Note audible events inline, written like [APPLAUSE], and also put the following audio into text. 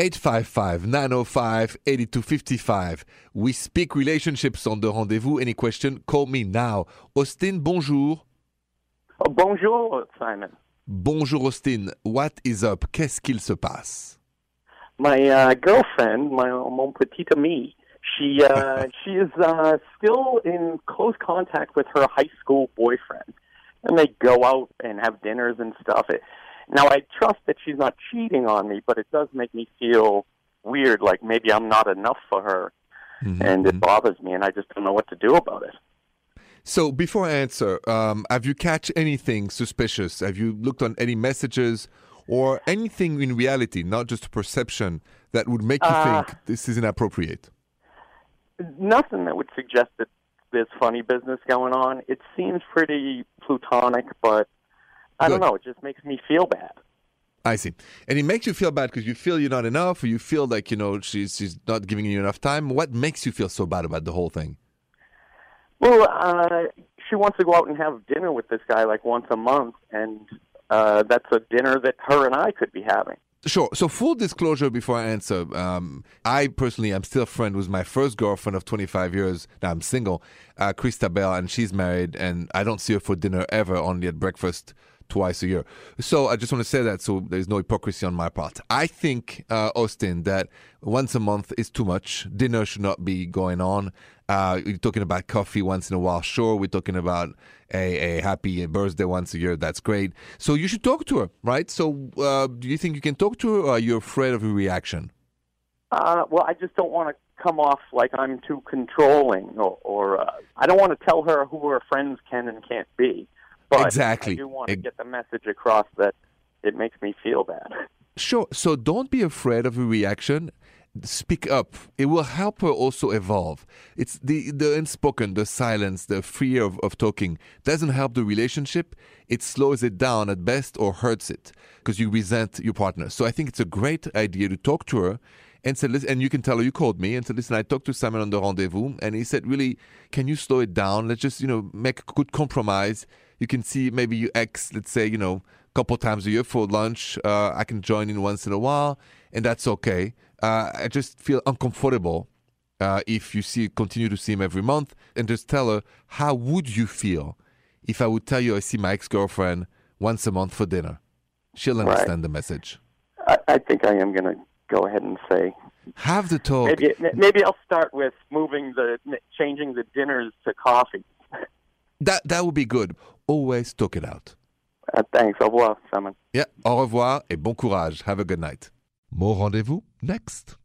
855 905 8255. We speak relationships on the rendezvous. Any question, call me now. Austin, bonjour. Oh, bonjour, Simon. Bonjour, Austin. What is up? Qu'est-ce qu'il se passe? My uh, girlfriend, my mon petit ami, she uh, [LAUGHS] she is uh, still in close contact with her high school boyfriend, and they go out and have dinners and stuff. It, now I trust that she's not cheating on me, but it does make me feel weird, like maybe I'm not enough for her, Mhm, and it bothers me, and I just don't know what to do about it. So before I answer, um, have you catch anything suspicious? Have you looked on any messages or anything in reality, not just a perception, that would make you Uh, think this is inappropriate? Nothing that would suggest that there's funny business going on. It seems pretty plutonic, but I don't know. It just makes me feel bad. I see. And it makes you feel bad because you feel you're not enough, or you feel like you know she's she's not giving you enough time. What makes you feel so bad about the whole thing? Well, uh, she wants to go out and have dinner with this guy like once a month, and uh, that's a dinner that her and I could be having. Sure. So full disclosure before I answer, um, I personally am still a friend with my first girlfriend of 25 years. Now I'm single, uh, Krista Bell, and she's married, and I don't see her for dinner ever, only at breakfast twice a year. So I just want to say that so there's no hypocrisy on my part. I think, uh, Austin, that once a month is too much. Dinner should not be going on. Uh, you're talking about coffee once in a while. Sure, we're talking about a, a happy birthday once a year. That's great. So you should talk to her, right? So uh, do you think you can talk to her, or are you afraid of a reaction? Uh, well, I just don't want to come off like I'm too controlling, or, or uh, I don't want to tell her who her friends can and can't be. But Exactly. I do want to get the message across that it makes me feel bad. [LAUGHS] Sure. So don't be afraid of a reaction. Speak up. It will help her also evolve. It's the the unspoken, the silence, the fear of, of talking doesn't help the relationship. It slows it down at best or hurts it because you resent your partner. So I think it's a great idea to talk to her and say, listen, and you can tell her you called me and said, listen, I talked to Simon on the rendezvous, and he said, really, can you slow it down? Let's just, you know, make a good compromise. You can see maybe you ex, let's say, you know, a couple times a year for lunch. Uh, I can join in once in a while, and that's okay. Uh, I just feel uncomfortable uh, if you see continue to see him every month, and just tell her how would you feel if I would tell you I see my ex girlfriend once a month for dinner. She'll Right. understand the message. I, I think I am going to go ahead and say Have the talk. maybe maybe I'll start with moving the changing the dinners to coffee. That that would be good. Always talk it out. Uh, thanks. Au revoir, Simon. Yeah. Au revoir et bon courage. Have a good night. More rendezvous next.